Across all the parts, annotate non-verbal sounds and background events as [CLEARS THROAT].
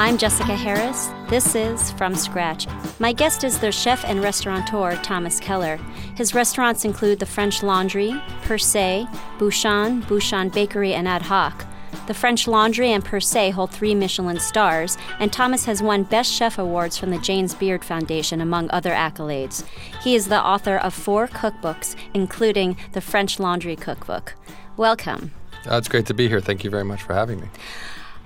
I'm Jessica Harris. This is From Scratch. My guest is the chef and restaurateur Thomas Keller. His restaurants include the French Laundry, Per Se, Bouchon, Bouchon Bakery, and Ad Hoc. The French Laundry and Per Se hold three Michelin stars, and Thomas has won Best Chef awards from the James Beard Foundation, among other accolades. He is the author of four cookbooks, including the French Laundry Cookbook. Welcome. Uh, it's great to be here. Thank you very much for having me.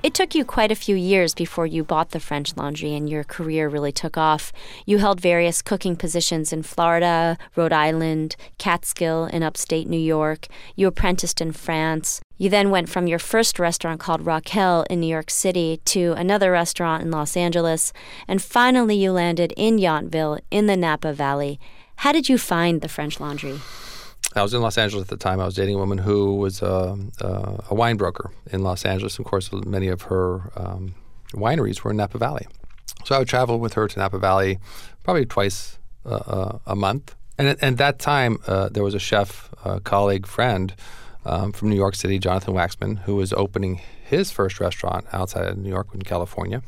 It took you quite a few years before you bought the French Laundry and your career really took off. You held various cooking positions in Florida, Rhode Island, Catskill, in upstate New York. You apprenticed in France. You then went from your first restaurant called Rakel in New York City to another restaurant in Los Angeles. And finally, you landed in Yountville in the Napa Valley. How did you find the French Laundry? I was in Los Angeles at the time. I was dating a woman who was a, a, a wine broker in Los Angeles. Of course, many of her um, wineries were in Napa Valley. So I would travel with her to Napa Valley probably twice uh, uh a month. And at, at that time, uh, there was a chef, colleague, friend um, from New York City, Jonathan Waxman, who was opening his first restaurant outside of New York in California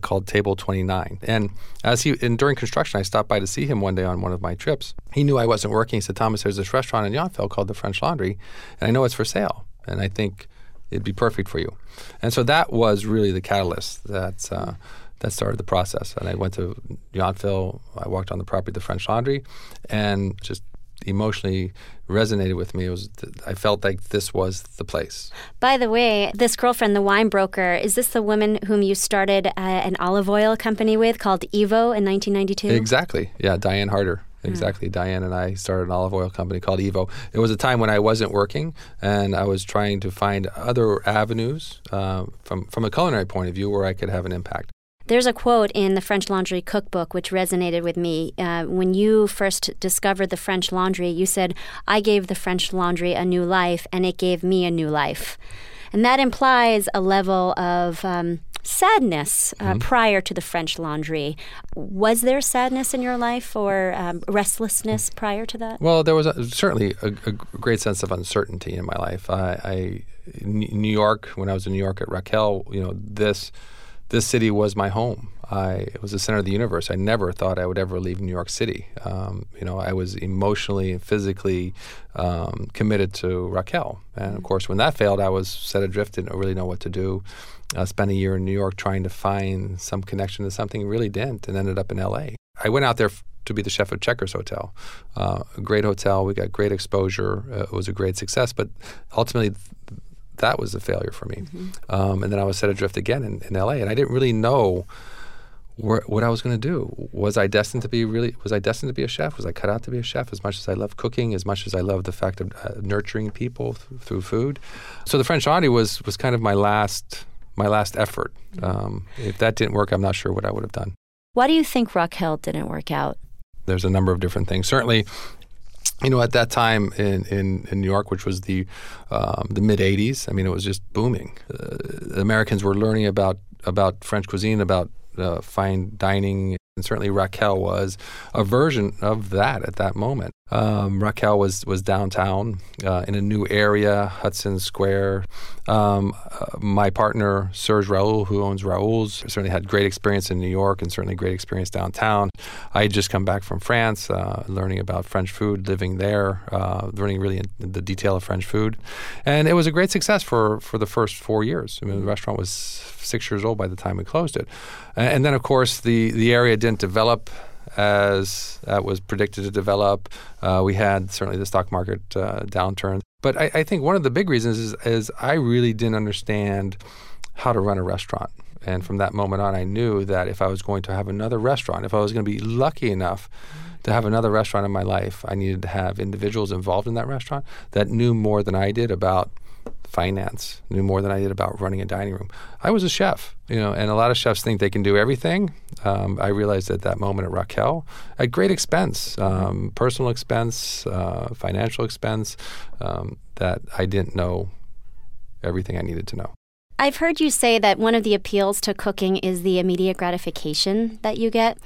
called Table 29. And as he and during construction, I stopped by to see him one day on one of my trips. He knew I wasn't working. He said, "Thomas, there's this restaurant in Yountville called the French Laundry, and I know it's for sale, and I think it'd be perfect for you." And so that was really the catalyst that uh, that started the process. And I went to Yountville. I walked on the property of the French Laundry, and just emotionally resonated with me. It was I felt like this was the place. By the way, this girlfriend, the wine broker, is this the woman whom you started uh, an olive oil company with called Evo in 1992? Exactly. Yeah, Diane Harder. Hmm. Exactly. Mm. Diane and I started an olive oil company called Evo. It was a time when I wasn't working and I was trying to find other avenues uh, from from a culinary point of view where I could have an impact. There's a quote in the French Laundry Cookbook which resonated with me. Uh, when you first discovered the French Laundry, you said, I gave the French Laundry a new life, and it gave me a new life. And that implies a level of um, sadness uh, mm-hmm. prior to the French Laundry. Was there sadness in your life or um, restlessness prior to that? Well, there was a, certainly a, a, great sense of uncertainty in my life. I, I, New York, when I was in New York at Rakel, you know, this this city was my home. I, it was the center of the universe. I never thought I would ever leave New York City. Um, you know, I was emotionally and physically um, committed to Rakel. And of course, when that failed, I was set adrift, didn't really know what to do. I spent a year in New York trying to find some connection to something, really didn't, and ended up in LA. I went out there f- to be the chef of Checkers Hotel. Uh, a great hotel. We got great exposure. Uh, it was a great success. But ultimately, that was a failure for me. Mm-hmm. Um, and then I was set adrift again in, in LA, and I didn't really know where, what I was going to do. Was I destined to be really? Was I destined to be a chef? Was I cut out to be a chef? As much as I love cooking, as much as I love the fact of uh, nurturing people th- through food. So the French Laundry was was kind of my last my last effort. Mm-hmm. Um, if that didn't work, I'm not sure what I would have done. Why do you think Rakel didn't work out? There's a number of different things. Certainly, you know, at that time in, in, in New York, which was the um, the mid '80s, I mean, it was just booming. Uh, Americans were learning about about French cuisine, about uh, fine dining, and certainly Rakel was a version of that at that moment. Um, Rakel was was downtown uh, in a new area, Hudson Square. Um, uh, my partner Serge Raoul, who owns Raoul's, certainly had great experience in New York and certainly great experience downtown. I had just come back from France, uh, learning about French food, living there, uh, learning really the detail of French food, and it was a great success for for the first four years. I mean, the restaurant was six years old by the time we closed it, and then of course the the area didn't develop as that was predicted to develop. Uh, we had certainly the stock market uh, downturn. But I, I, think one of the big reasons is, is I really didn't understand how to run a restaurant. And from that moment on, I knew that if I was going to have another restaurant, if I was going to be lucky enough to have another restaurant in my life, I needed to have individuals involved in that restaurant that knew more than I did about finance, knew more than I did about running a dining room. I was a chef, you know, and a lot of chefs think they can do everything. Um, I realized at that moment at Rakel, at great expense, um, personal expense, uh, financial expense, um, that I didn't know everything I needed to know. I've heard you say that one of the appeals to cooking is the immediate gratification that you get.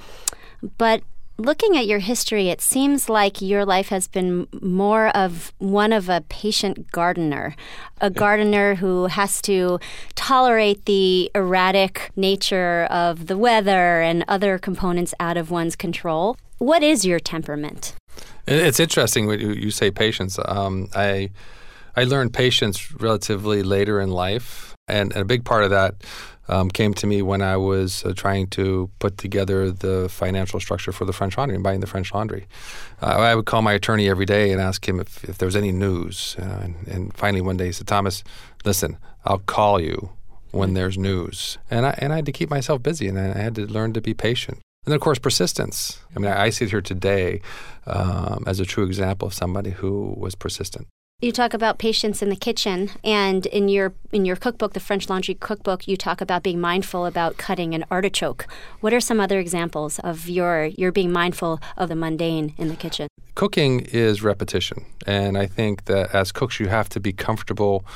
But Looking at your history, it seems like your life has been more of one of a patient gardener, a gardener who has to tolerate the erratic nature of the weather and other components out of one's control. What is your temperament? It's interesting when you say patience. Um, I I learned patience relatively later in life, and, and a big part of that um, came to me when I was uh, trying to put together the financial structure for the French Laundry and buying the French Laundry. Uh, I would call my attorney every day and ask him if, if there was any news. Uh, and, and, finally, one day he said, Thomas, listen, I'll call you when there's news. And I, and I had to keep myself busy and I had to learn to be patient. And then, of course, persistence. I mean, I, I sit here today um, as a true example of somebody who was persistent. You talk about patience in the kitchen, and in your in your cookbook, the French Laundry cookbook, you talk about being mindful about cutting an artichoke. What are some other examples of your your being mindful of the mundane in the kitchen? Cooking is repetition, and I think that as cooks, you have to be comfortable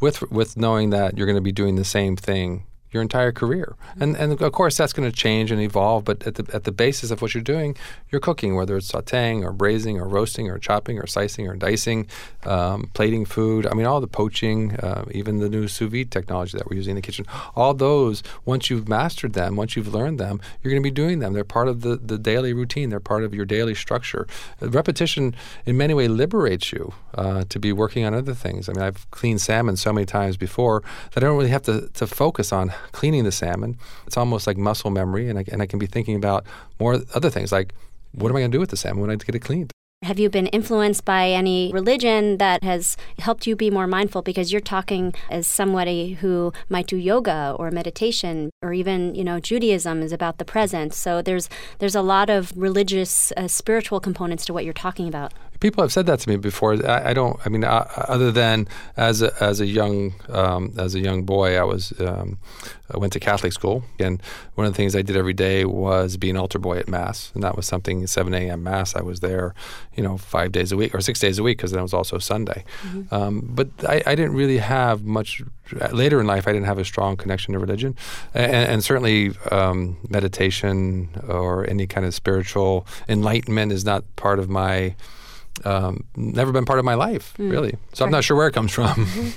with with knowing that you're going to be doing the same thing your entire career. And and of course that's going to change and evolve, but at the at the basis of what you're doing, you're cooking, whether it's sautéing or braising or roasting or chopping or slicing or dicing, um, plating food. I mean, all the poaching, uh, even the new sous vide technology that we're using in the kitchen. All those, once you've mastered them, once you've learned them, you're going to be doing them. They're part of the, the daily routine. They're part of your daily structure. Uh, repetition, in many ways, liberates you uh, to be working on other things. I mean, I've cleaned salmon so many times before that I don't really have to, to focus on cleaning the salmon. It's almost like muscle memory, and I, and I can be thinking about more other things like what am I going to do with the salmon when I get it cleaned? Have you been influenced by any religion that has helped you be more mindful? Because you're talking as somebody who might do yoga or meditation, or even you know Judaism is about the present. So there's there's a lot of religious, uh, spiritual components to what you're talking about. People have said that to me before. I, I don't. I mean, uh, other than as a, as a young um, as a young boy, I was um, I went to Catholic school, and one of the things I did every day was be an altar boy at mass, and that was something 7 a.m. mass. I was there, you know, five days a week or six days a week because then it was also Sunday. Mm-hmm. Um, but I, I, didn't really have much. Later in life, I didn't have a strong connection to religion, and, and certainly um, meditation or any kind of spiritual enlightenment is not part of my um, never been part of my life, mm. really. So sure. I'm not sure where it comes from. Mm-hmm.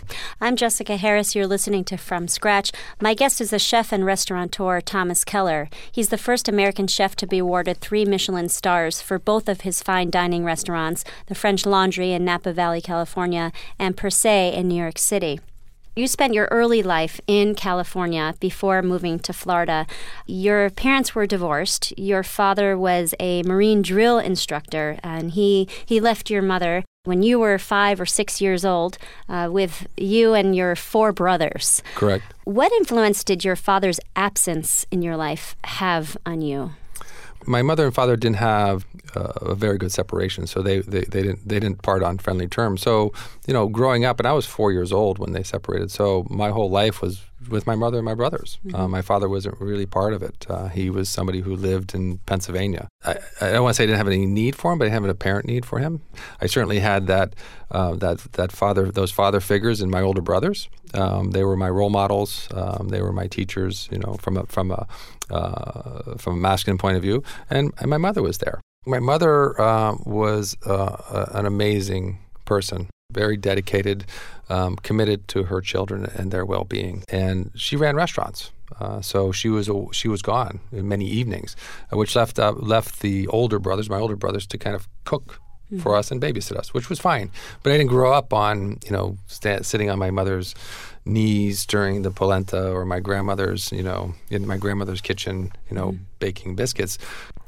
I'm Jessica Harris. You're listening to From Scratch. My guest is the chef and restaurateur Thomas Keller. He's the first American chef to be awarded three Michelin stars for both of his fine dining restaurants, the French Laundry in Napa Valley, California, and Per Se in New York City. You spent your early life in California before moving to Florida. Your parents were divorced. Your father was a Marine drill instructor, and he, he left your mother when you were five or six years old uh, with you and your four brothers. Correct. What influence did your father's absence in your life have on you? My mother and father didn't have uh, a very good separation, so they, they, they didn't they didn't part on friendly terms. So you know, growing up, and I was four years old when they separated. So my whole life was with my mother and my brothers. Mm-hmm. Uh, my father wasn't really part of it. Uh, he was somebody who lived in Pennsylvania. I, I, don't want to say I didn't have any need for him, but I didn't have an apparent need for him. I certainly had that uh, that that father those father figures in my older brothers. Um, they were my role models. Um, they were my teachers. You know, from a from a uh, from a masculine point of view, and, and my mother was there. My mother uh, was uh, an amazing person, very dedicated, um, committed to her children and their well-being, and she ran restaurants. Uh, so she was she was gone in many evenings, uh, which left uh, left the older brothers, my older brothers, to kind of cook mm-hmm. for us and babysit us, which was fine. But I didn't grow up on you know st- sitting on my mother's knees during the polenta or my grandmother's, you know, in my grandmother's kitchen, you know, mm. baking biscuits.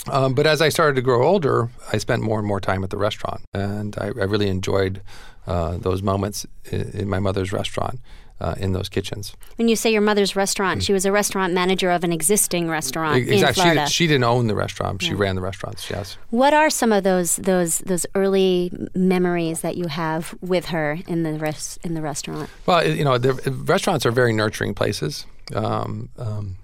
Um, but as I started to grow older, I spent more and more time at the restaurant, and I, I really enjoyed uh, those moments in, in, my mother's restaurant uh, in those kitchens. When you say your mother's restaurant, mm. she was a restaurant manager of an existing restaurant exactly. in Florida. She, she didn't own the restaurant; she yeah. ran the restaurants. Yes. What are some of those those those early memories that you have with her in the res- in the restaurant? Well, you know, the restaurants are very nurturing places. Um, um,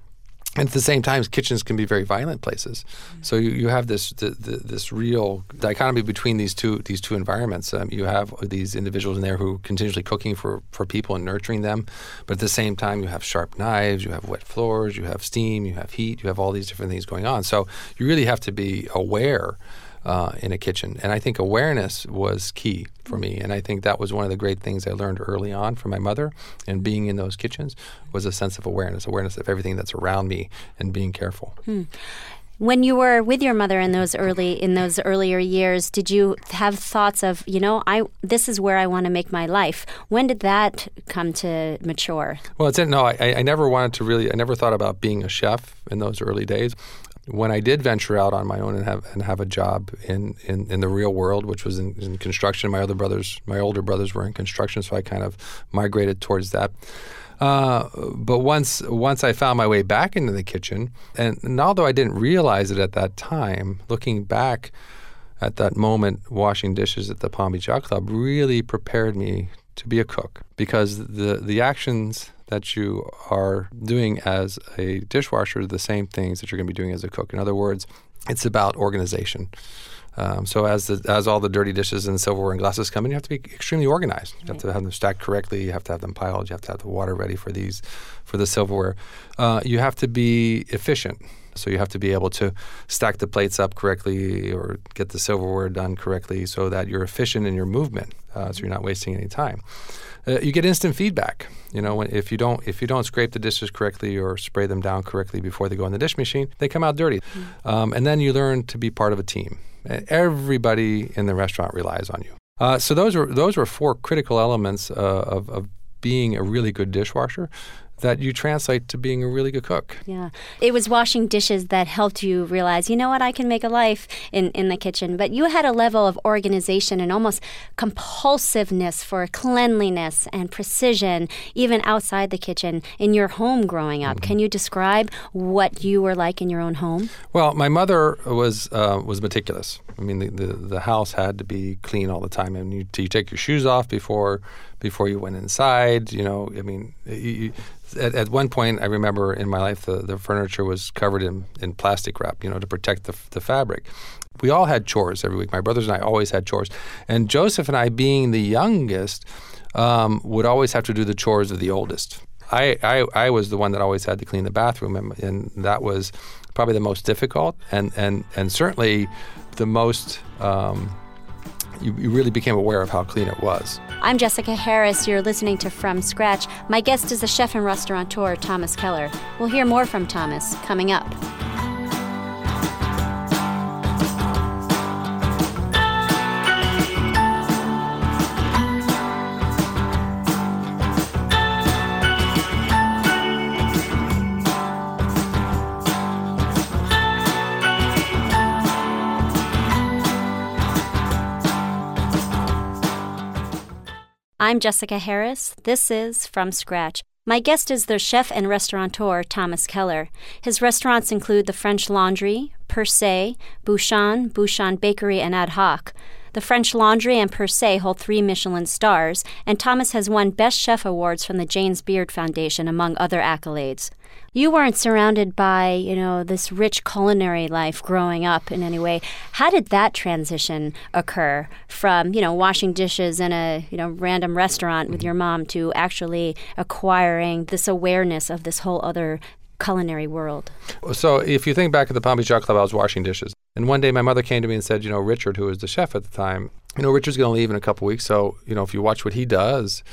and at the same time, kitchens can be very violent places. So you, you have this the, the, this real dichotomy between these two these two environments. Um, you have these individuals in there who are continuously cooking for, for people and nurturing them, but at the same time, you have sharp knives, you have wet floors, you have steam, you have heat, you have all these different things going on. So you really have to be aware uh, in a kitchen. And I think awareness was key for me. And I think that was one of the great things I learned early on from my mother and being in those kitchens was a sense of awareness, awareness of everything that's around me and being careful. Hmm. When you were with your mother in those early in those earlier years, did you have thoughts of, you know, I this is where I want to make my life? When did that come to mature? Well, it's no, I, I never wanted to really. I never thought about being a chef in those early days when I did venture out on my own and have and have a job in, in, in the real world, which was in, in, construction, my other brothers, my older brothers were in construction, so I kind of migrated towards that. Uh, but once once I found my way back into the kitchen, and, and although I didn't realize it at that time, looking back at that moment, washing dishes at the Palm Beach Yacht Club really prepared me to be a cook because the the actions that you are doing as a dishwasher the same things that you're going to be doing as a cook. In other words, it's about organization. Um, so as the, as all the dirty dishes and silverware and glasses come in, you have to be extremely organized. You have to have them stacked correctly. You have to have them piled. You have to have the water ready for these, for the silverware. Uh, you have to be efficient. So you have to be able to stack the plates up correctly or get the silverware done correctly so that you're efficient in your movement, uh, so you're not wasting any time. Uh, you get instant feedback. You know, when, if you don't if you don't scrape the dishes correctly or spray them down correctly before they go in the dish machine, they come out dirty. Mm-hmm. Um, and then you learn to be part of a team. Everybody in the restaurant relies on you. Uh, so those were those were four critical elements uh, of, of being a really good dishwasher that you translate to being a really good cook. Yeah. It was washing dishes that helped you realize, you know what, I can make a life in, in the kitchen. But you had a level of organization and almost compulsiveness for cleanliness and precision, even outside the kitchen in your home growing up. Mm-hmm. Can you describe what you were like in your own home? Well, my mother was uh, was meticulous. I mean, the, the, the, house had to be clean all the time. I and mean, you, you take your shoes off before before you went inside. You know, I mean, you, at, at one point, I remember in my life, the, the furniture was covered in, in plastic wrap, you know, to protect the, the fabric. We all had chores every week. My brothers and I always had chores. And Joseph and I, being the youngest, um, would always have to do the chores of the oldest. I, I, I was the one that always had to clean the bathroom, and, and that was probably the most difficult and, and, and certainly the most. Um, you, you really became aware of how clean it was. I'm Jessica Harris. You're listening to From Scratch. My guest is the chef and restaurateur, Thomas Keller. We'll hear more from Thomas coming up. I'm Jessica Harris. This is From Scratch. My guest is the chef and restaurateur Thomas Keller. His restaurants include the French Laundry, Per Se, Bouchon, Bouchon Bakery, and Ad Hoc. The French Laundry and Per Se hold three Michelin stars, and Thomas has won Best Chef awards from the James Beard Foundation, among other accolades you weren't surrounded by, you know, this rich culinary life growing up in any way. How did that transition occur from, you know, washing dishes in a, you know, random restaurant with your mom to actually acquiring this awareness of this whole other culinary world? So if you think back at the Palm Beach Yacht Club, I was washing dishes. And one day my mother came to me and said, you know, Richard, who was the chef at the time, you know, Richard's going to leave in a couple weeks. So, you know, if you watch what he does,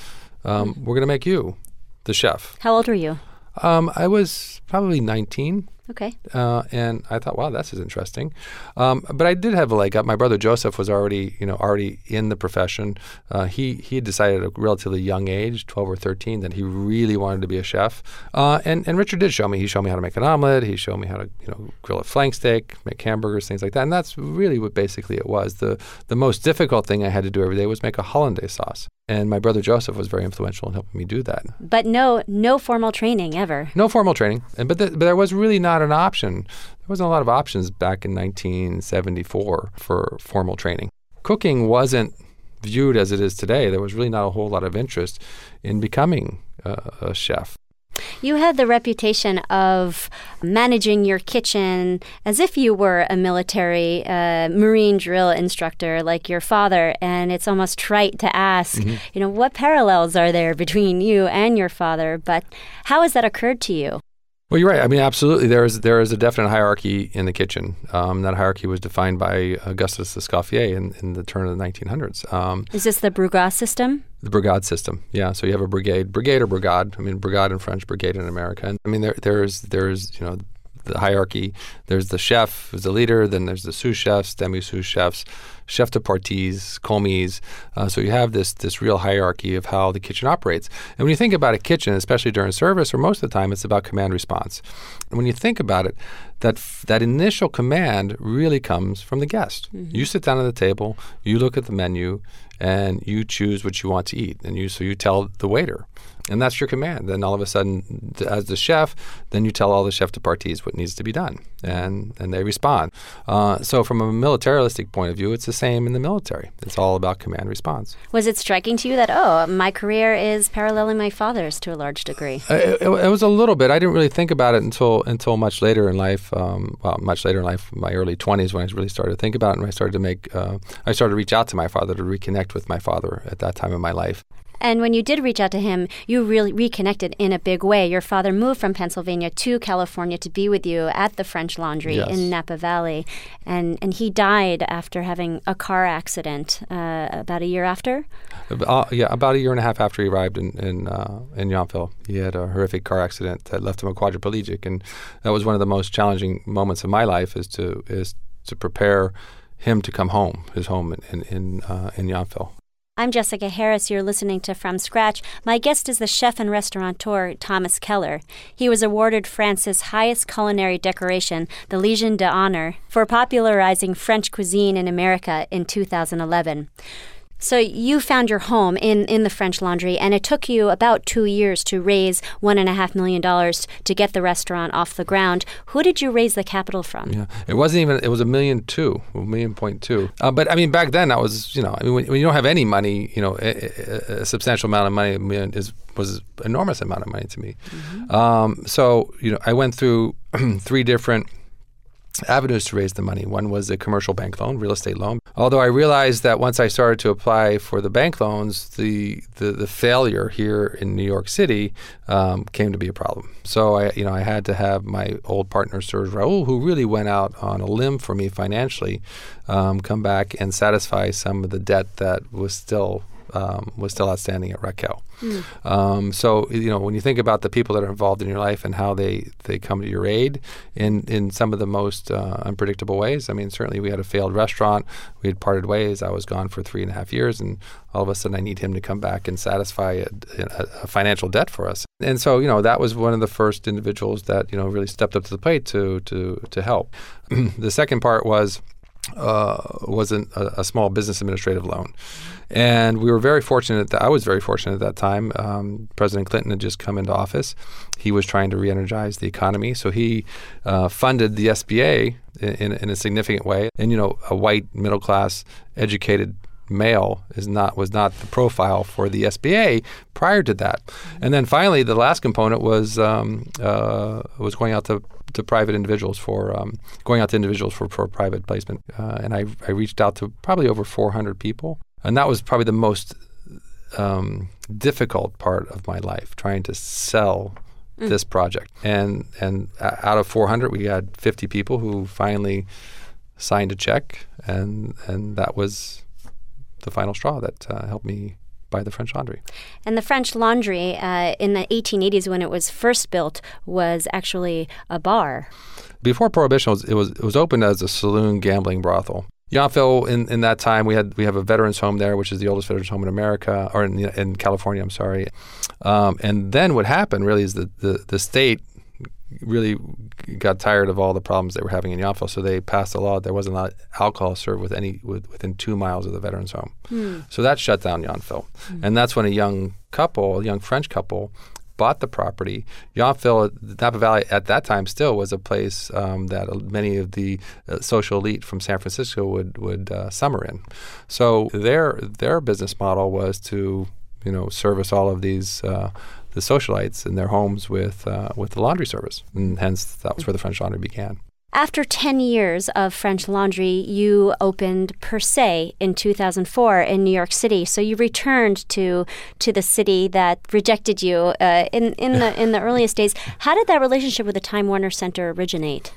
um, mm-hmm. we're going to make you the chef. How old were you? Um, I was probably 19. Okay. Uh, and I thought, wow, this is interesting. Um, but I did have a leg up. My brother Joseph was already, you know, already in the profession. Uh, he he decided at a relatively young age, 12 or 13, that he really wanted to be a chef. Uh, and and Richard did show me. He showed me how to make an omelet. He showed me how to, you know, grill a flank steak, make hamburgers, things like that. And that's really what basically it was. The the most difficult thing I had to do every day was make a hollandaise sauce. And my brother Joseph was very influential in helping me do that. But no no formal training ever. No formal training. And but the, but there was really not an option. There wasn't a lot of options back in 1974 for formal training. Cooking wasn't viewed as it is today. There was really not a whole lot of interest in becoming uh, a chef. You had the reputation of managing your kitchen as if you were a military uh, Marine drill instructor like your father, and it's almost trite to ask, mm-hmm. you know, what parallels are there between you and your father? But how has that occurred to you? Well, you're right. I mean, absolutely. There is there is a definite hierarchy in the kitchen. Um, that hierarchy was defined by Augustus Escoffier in, in the turn of the 1900s. Um, is this the brigade system? The brigade system, yeah. So you have a brigade, brigade or brigade. I mean, brigade in French, brigade in America. And I mean, there there's there's you know the hierarchy. There's the chef who's the leader. Then there's the sous chefs, demi sous chefs, chef de parties, commis. Uh, so you have this this real hierarchy of how the kitchen operates. And when you think about a kitchen, especially during service or most of the time, it's about command response. And when you think about it, that f- that initial command really comes from the guest. Mm-hmm. You sit down at the table, you look at the menu, and you choose what you want to eat, and you so you tell the waiter and that's your command. Then all of a sudden, as the chef, then you tell all the chef de parties what needs to be done, and and they respond. Uh, so from a militaristic point of view, it's the same in the military. It's all about command response. Was it striking to you that oh, my career is paralleling my father's to a large degree? Uh, it, it, it, was a little bit. I didn't really think about it until until much later in life. Um, well, much later in life, my early twenties, when I really started to think about it, and I started to make. Uh, I started to reach out to my father to reconnect with my father at that time in my life. And when you did reach out to him, you really reconnected in a big way. Your father moved from Pennsylvania to California to be with you at the French Laundry yes. in Napa Valley, and and he died after having a car accident uh, about a year after. Uh, yeah, about a year and a half after he arrived in in, uh, in Yountville, he had a horrific car accident that left him a quadriplegic, and that was one of the most challenging moments of my life. Is to is to prepare him to come home, his home in in in, uh, in Yountville. I'm Jessica Harris. You're listening to From Scratch. My guest is the chef and restaurateur Thomas Keller. He was awarded France's highest culinary decoration, the Legion d'Honneur, for popularizing French cuisine in America in 2011. So you found your home in, in the French Laundry, and it took you about two years to raise one and a half million dollars to get the restaurant off the ground. Who did you raise the capital from? Yeah, it wasn't even. It was a million two, a million point two. Uh, but I mean, back then that was, you know, I mean, when, when you don't have any money, you know, a, a, a substantial amount of money is was enormous amount of money to me. Mm-hmm. Um, so you know, I went through [CLEARS THROAT] three different avenues to raise the money. One was a commercial bank loan, real estate loan. Although I realized that once I started to apply for the bank loans, the the, the failure here in New York City um, came to be a problem. So I, you know, I had to have my old partner Serge Raoul, who really went out on a limb for me financially, um, come back and satisfy some of the debt that was still um, was still outstanding at Rakel. Mm. Um, so you know when you think about the people that are involved in your life and how they, they come to your aid in in some of the most uh, unpredictable ways. I mean, certainly we had a failed restaurant. We had parted ways. I was gone for three and a half years, and all of a sudden I need him to come back and satisfy a, a, a financial debt for us. And so you know that was one of the first individuals that you know really stepped up to the plate to to to help. [CLEARS THROAT] the second part was uh, was an, a, a, small business administrative loan. And we were very fortunate that I was very fortunate at that time. Um, President Clinton had just come into office. He was trying to re energize the economy. So he uh, funded the SBA in, in, a significant way. And, you know, a white, middle class, educated male is not was not the profile for the SBA prior to that. And then finally, the last component was um, uh, was going out to to private individuals for um, going out to individuals for, for private placement. Uh, and I, I reached out to probably over 400 people. And that was probably the most um, difficult part of my life, trying to sell mm. this project. And, and out of 400, we had 50 people who finally signed a check. And, and that was the final straw that uh, helped me by the French Laundry. And the French Laundry uh, in the 1880s, when it was first built, was actually a bar. Before Prohibition, it was, it was, it was opened as a saloon gambling brothel. Yountville, in, in that time, we had we have a veterans home there, which is the oldest veterans home in America, or in, in California. I'm sorry. Um, and then what happened really is that the the state really got tired of all the problems they were having in Yountville, so they passed a law that there wasn't a alcohol served with any with, within two miles of the veterans home. Hmm. So that shut down Yountville, hmm. and that's when a young couple, a young French couple, bought the property. Yountville, Napa Valley at that time still was a place um, that many of the uh, social elite from San Francisco would would uh, summer in. So their their business model was to you know, service all of these uh, the socialites in their homes with uh, with the laundry service, and hence that was where the French Laundry began. After 10 years of French Laundry, you opened Per Se in 2004 in New York City. So you returned to to the city that rejected you uh, in in the in the [LAUGHS] earliest days. How did that relationship with the Time Warner Center originate?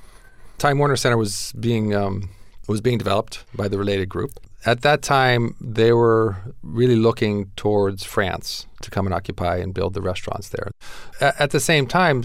Time Warner Center was being um, was being developed by the related group. At that time, they were really looking towards France to come and occupy and build the restaurants there. A- at the same time,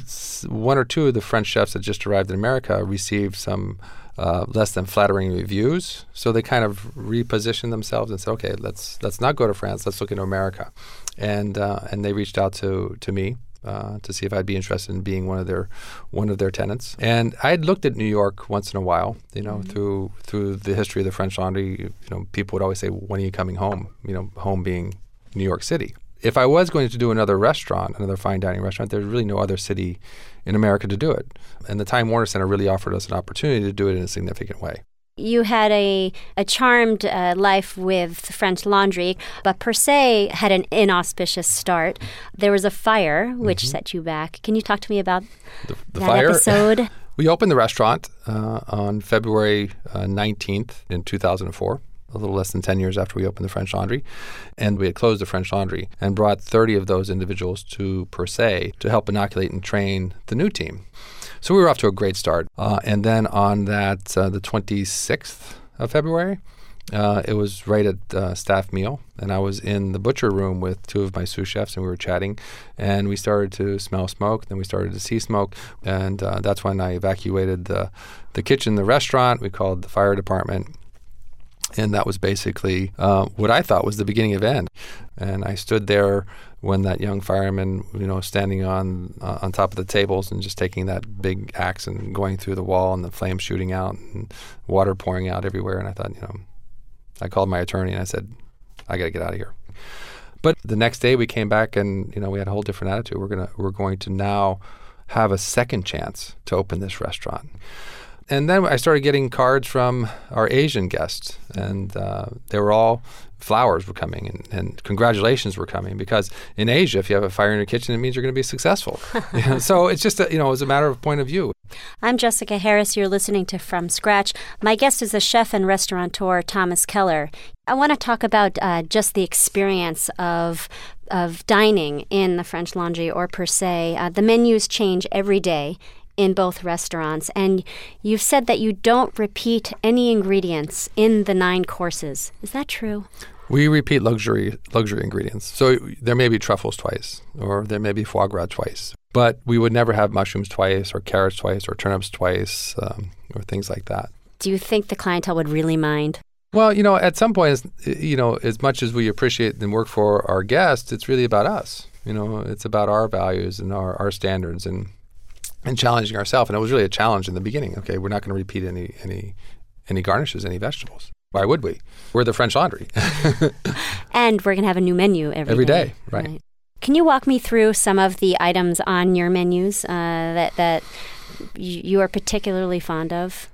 one or two of the French chefs that just arrived in America received some uh, less than flattering reviews. So they kind of repositioned themselves and said, "Okay, let's let's not go to France. Let's look into America." And uh, and they reached out to to me uh, to see if I'd be interested in being one of their one of their tenants. And I had looked at New York once in a while, you know, mm-hmm. through through the history of the French Laundry. You know, people would always say, "When are you coming home?" You know, home being New York City. If I was going to do another restaurant, another fine dining restaurant, there's really no other city in America to do it. And the Time Warner Center really offered us an opportunity to do it in a significant way you had a, a charmed uh, life with French Laundry, but Per Se had an inauspicious start. There was a fire which mm-hmm. set you back. Can you talk to me about the, the that fire? episode? [LAUGHS] we opened the restaurant uh, on February uh, 19th in 2004 a little less than 10 years after we opened the French Laundry. And we had closed the French Laundry and brought 30 of those individuals to Per Se to help inoculate and train the new team. So we were off to a great start. Uh, and then on that, uh, the 26th of February, uh, it was right at uh, staff meal, and I was in the butcher room with two of my sous chefs, and we were chatting, and we started to smell smoke. Then we started to see smoke, and uh, that's when I evacuated the the kitchen, the restaurant. We called the fire department, and that was basically uh, what I thought was the beginning of end. And I stood there when that young fireman, you know, standing on uh, on top of the tables and just taking that big axe and going through the wall and the flames shooting out and water pouring out everywhere. And I thought, you know, I called my attorney and I said, I got to get out of here. But the next day we came back and you know we had a whole different attitude. We're gonna we're going to now have a second chance to open this restaurant and then I started getting cards from our Asian guests, and uh, they were all flowers were coming and, and, congratulations were coming because in Asia, if you have a fire in your kitchen, it means you're going to be successful. [LAUGHS] you know, so it's just a, you know it's a matter of point of view. I'm Jessica Harris. You're listening to From Scratch. My guest is the chef and restaurateur Thomas Keller. I want to talk about uh, just the experience of of dining in the French Laundry or Per Se. Uh, the menus change every day in both restaurants. And you've said that you don't repeat any ingredients in the nine courses. Is that true? We repeat luxury luxury ingredients. So there may be truffles twice, or there may be foie gras twice, but we would never have mushrooms twice, or carrots twice, or turnips twice, um, or things like that. Do you think the clientele would really mind? Well, you know, at some point, you know, as much as we appreciate and work for our guests, it's really about us. You know, it's about our values and our, our standards, and and challenging ourselves. And it was really a challenge in the beginning. Okay, we're not going to repeat any any any garnishes, any vegetables. Why would we? We're the French Laundry. [LAUGHS] and we're going to have a new menu every, every day. day right. right. Can you walk me through some of the items on your menus uh, that that you are particularly fond of?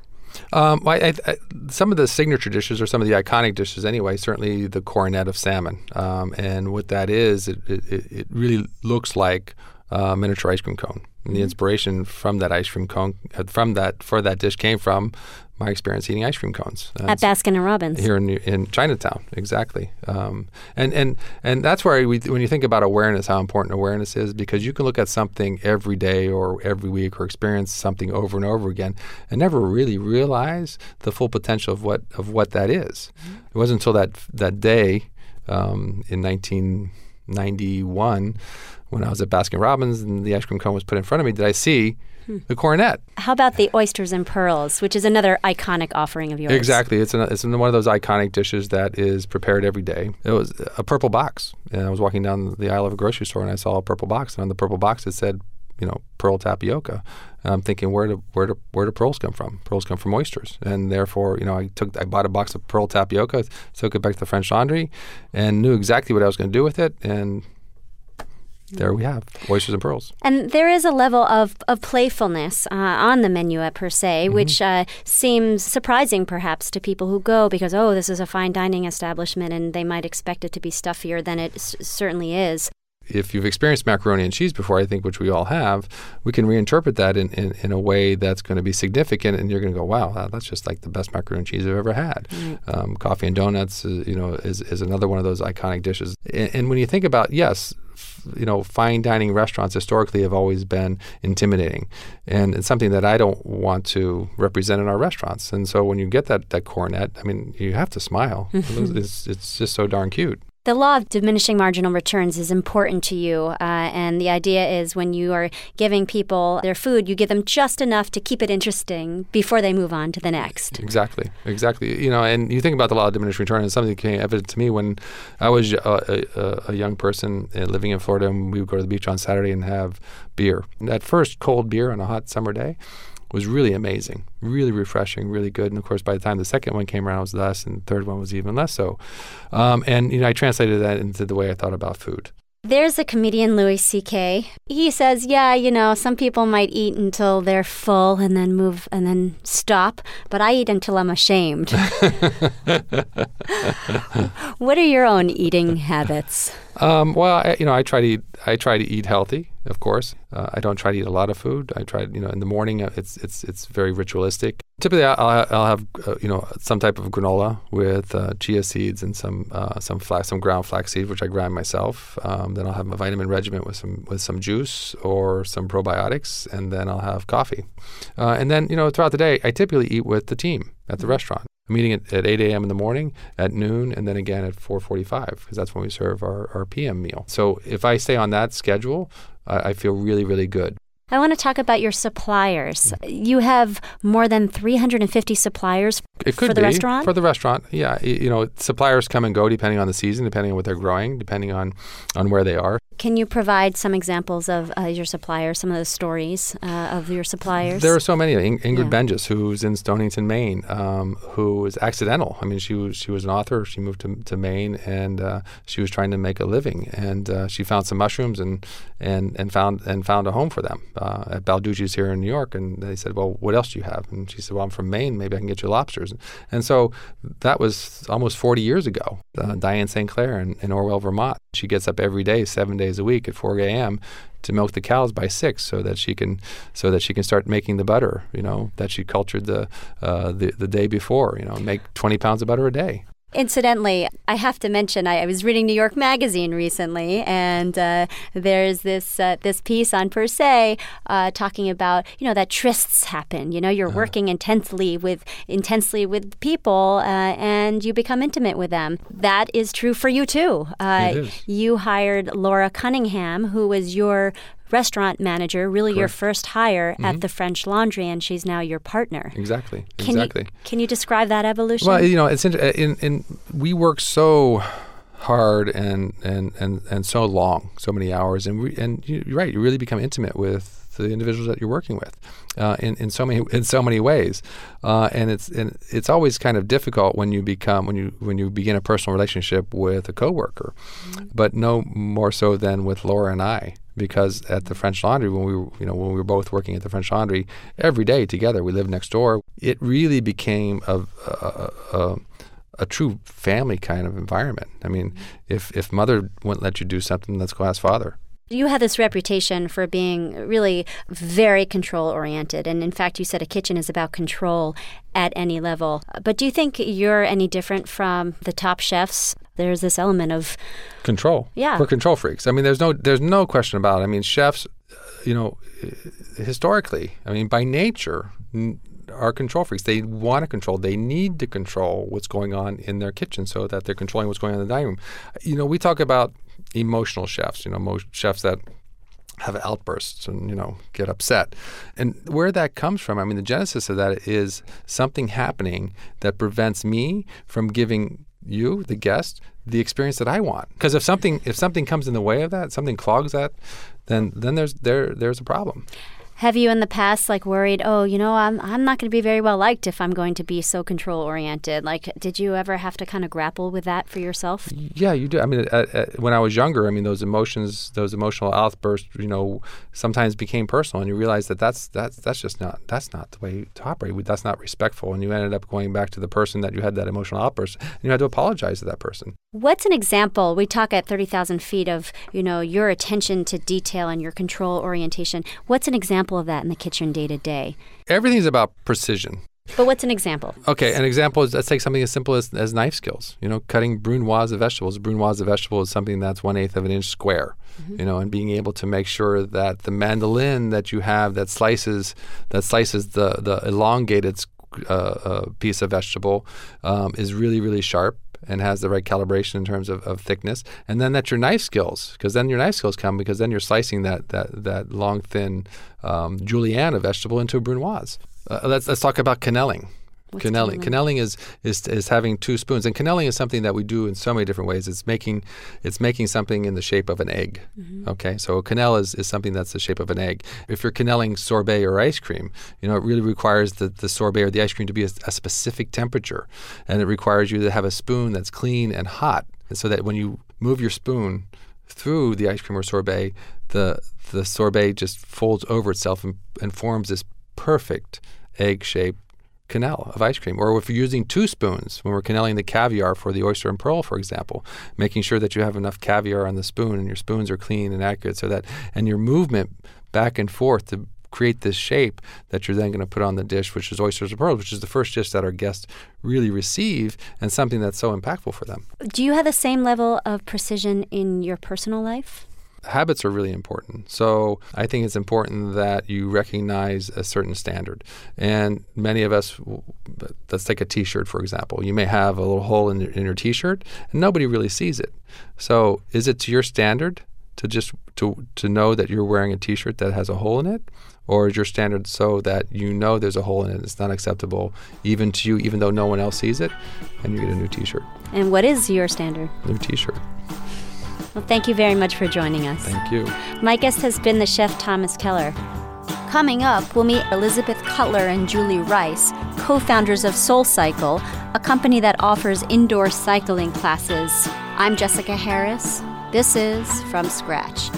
Um, I, I, some of the signature dishes, or some of the iconic dishes, anyway. Certainly the coronet of salmon, um, and what that is, it, it, it really looks like a miniature ice cream cone. And the inspiration from that ice cream cone, uh, from that for that dish, came from my experience eating ice cream cones uh, at Baskin and Robbins here in in Chinatown. Exactly, um, and and and that's where we, when you think about awareness, how important awareness is, because you can look at something every day or every week or experience something over and over again, and never really realize the full potential of what of what that is. Mm-hmm. It wasn't until that that day um, in 1991 when I was at Baskin Robbins and the ice cream cone was put in front of me, did I see hmm. the coronet? How about the oysters and pearls, which is another iconic offering of yours? Exactly. It's, an, it's one of those iconic dishes that is prepared every day. It was a purple box. And I was walking down the aisle of a grocery store and I saw a purple box. And on the purple box it said, you know, pearl tapioca. And I'm thinking, where do where do where do pearls come from? Pearls come from oysters, and therefore, you know, I took I bought a box of pearl tapioca, took it back to the French Laundry, and knew exactly what I was going to do with it, and there we have oysters and pearls. And there is a level of, of playfulness uh, on the menu at Per Se, mm-hmm. which uh, seems surprising perhaps to people who go because, oh, this is a fine dining establishment and they might expect it to be stuffier than it s- certainly is if you've experienced macaroni and cheese before, I think, which we all have, we can reinterpret that in, in, in a way that's going to be significant, and you're going to go, "Wow, that's just like the best macaroni and cheese I've ever had." Um, coffee and donuts, uh, you know, is, is another one of those iconic dishes. And, and when you think about, yes, you know, fine dining restaurants historically have always been intimidating, and it's something that I don't want to represent in our restaurants. And so when you get that that cornet, I mean, you have to smile. [LAUGHS] it's, it's just so darn cute. The law of diminishing marginal returns is important to you. Uh, and the idea is when you are giving people their food, you give them just enough to keep it interesting before they move on to the next. Exactly. Exactly. You know, and you think about the law of diminishing return, and something that became evident to me when I was a, a, a young person uh, living in Florida, and we would go to the beach on Saturday and have beer. That first cold beer on a hot summer day was really amazing, really refreshing, really good. And of course, by the time the second one came around, it was less, and the third one was even less so. Um, and you know, I translated that into the way I thought about food. There's a comedian, Louis C.K. He says, Yeah, you know, some people might eat until they're full and then move and then stop, but I eat until I'm ashamed. [LAUGHS] what are your own eating habits? Um, well, I, you know, I try to eat. I try to eat healthy of course. Uh, I don't try to eat a lot of food. I try, you know, in the morning uh, it's it's it's very ritualistic. Typically, I'll, I'll have uh, you know some type of granola with uh, chia seeds and some uh, some flax, some ground flax seeds, which I grind myself. Um, then I'll have a vitamin regimen with some with some juice or some probiotics, and then I'll have coffee. Uh, and then you know throughout the day, I typically eat with the team at the mm-hmm. restaurant. I'm eating at, at 8 a.m. in the morning, at noon, and then again at 4:45 because that's when we serve our, our PM meal. So if I stay on that schedule, I, I feel really, really good. I want to talk about your suppliers. You have more than 350 suppliers it could for the be, restaurant? For the restaurant, yeah. You know, suppliers come and go depending on the season, depending on what they're growing, depending on, on where they are. Can you provide some examples of uh, your suppliers, some of the stories uh, of your suppliers? There are so many. In- Ingrid yeah. Bengis, who's in Stonington, Maine, um, who was accidental. I mean, she was she was an author. She moved to, to Maine, and uh, she was trying to make a living. And uh, she found some mushrooms and and and found and found a home for them uh, at Balducci's here in New York. And they said, "Well, what else do you have?" And she said, "Well, I'm from Maine. Maybe I can get you lobsters." And so that was almost 40 years ago. Uh, Diane St. Clair in, in Orwell, Vermont. She gets up every day, seven days a week at 4 a.m. to milk the cows by six, so that she can so that she can start making the butter. You know that she cultured the uh, the the day before. You know, make 20 pounds of butter a day. Incidentally, I have to mention I, I was reading New York Magazine recently, and uh, there's this uh, this piece on Per Se uh, talking about you know that trysts happen. You know, you're uh-huh. working intensely with intensely with people, uh, and you become intimate with them. That is true for you too. Uh, you hired Laura Cunningham, who was your restaurant manager, really Correct. your first hire mm-hmm. at the French Laundry, and she's now your partner. Exactly. Can exactly. You, can you describe that evolution? Well, you know, it's in, in, in we work so hard and, and, and, and so long, so many hours, and we, and you're right, you really become intimate with the individuals that you're working with uh, in, in so many in so many ways, uh, and it's and it's always kind of difficult when you become when you when you begin a personal relationship with a coworker, mm-hmm. but no more so than with Laura and I because at the French Laundry, when we were, you know, when we were both working at the French Laundry every day together, we lived next door. It really became a, a, a, a true family kind of environment. I mean, mm-hmm. if if mother wouldn't let you do something, let's go ask father. You have this reputation for being really very control oriented. And in fact, you said a kitchen is about control at any level. But do you think you're any different from the top chefs? There's this element of control. Yeah. We're control freaks. I mean, there's no there's no question about it. I mean, chefs, you know, historically, I mean, by nature, are control freaks. They want to control. They need to control what's going on in their kitchen so that they're controlling what's going on in the dining room. You know, we talk about emotional chefs, you know, most chefs that have outbursts and you know get upset. And where that comes from i mean the genesis of that is something happening that prevents me from giving you the guest the experience that i want. Because if something if something comes in the way of that something clogs that then then there's there there's a problem Have you in the past like worried, oh, you know, I'm I'm not going to be very well liked if I'm going to be so control oriented? Like, did you ever have to kind of grapple with that for yourself? Yeah, you do. I mean, uh, uh, when I was younger, I mean, those emotions, those emotional outbursts, you know, sometimes became personal, and you realize that that's that's that's just not that's not the way to operate. That's not respectful, and you ended up going back to the person that you had that emotional outburst, and you had to apologize to that person. What's an example? We talk at thirty thousand feet of you know your attention to detail and your control orientation. What's an example? Example of that in the kitchen day to day? Everything's about precision. But what's an example? Okay, an example is let's take something as simple as, as knife skills. You know, cutting brunoise of vegetables. Brunoise of vegetable is something that's one eighth of an inch square. Mm-hmm. You know, and being able to make sure that the mandolin that you have that slices that slices the the elongated uh, uh, piece of vegetable um, is really really sharp and has the right calibration in terms of, of thickness. And then that's your knife skills, because then your knife skills come because then you're slicing that that that long, thin um, julienne vegetable into a brunoise. Uh, let's let's talk about Quenelling. Quenelling is, is is having two spoons, and quenelling is something that we do in so many different ways. It's making it's making something in the shape of an egg. Mm-hmm. Okay, so a quenelle is, is something that's the shape of an egg. If you're quenelling sorbet or ice cream, you know it really requires the, the sorbet or the ice cream to be a, a specific temperature, and it requires you to have a spoon that's clean and hot, so that when you move your spoon through the ice cream or sorbet, the the sorbet just folds over itself and, and forms this perfect egg shape quenelle of ice cream. Or if you're using two spoons when we're quenelling the caviar for the oyster and pearl, for example, making sure that you have enough caviar on the spoon and your spoons are clean and accurate so that, and your movement back and forth to create this shape that you're then going to put on the dish, which is oysters and pearls, which is the first dish that our guests really receive and something that's so impactful for them. Do you have the same level of precision in your personal life? Habits are really important. So I think it's important that you recognize a certain standard. And many of us, let's take a T-shirt for example. You may have a little hole in your, in your T-shirt, and nobody really sees it. So is it to your standard to just to to know that you're wearing a T-shirt that has a hole in it? Or is your standard so that you know there's a hole in it, it's not acceptable even to you, even though no one else sees it, and you get a new T-shirt? And what is your standard? New T-shirt. Well, thank you very much for joining us. Thank you. My guest has been the chef Thomas Keller. Coming up, we'll meet Elizabeth Cutler and Julie Rice, co founders of Soul Cycle, a company that offers indoor cycling classes. I'm Jessica Harris. This is From Scratch.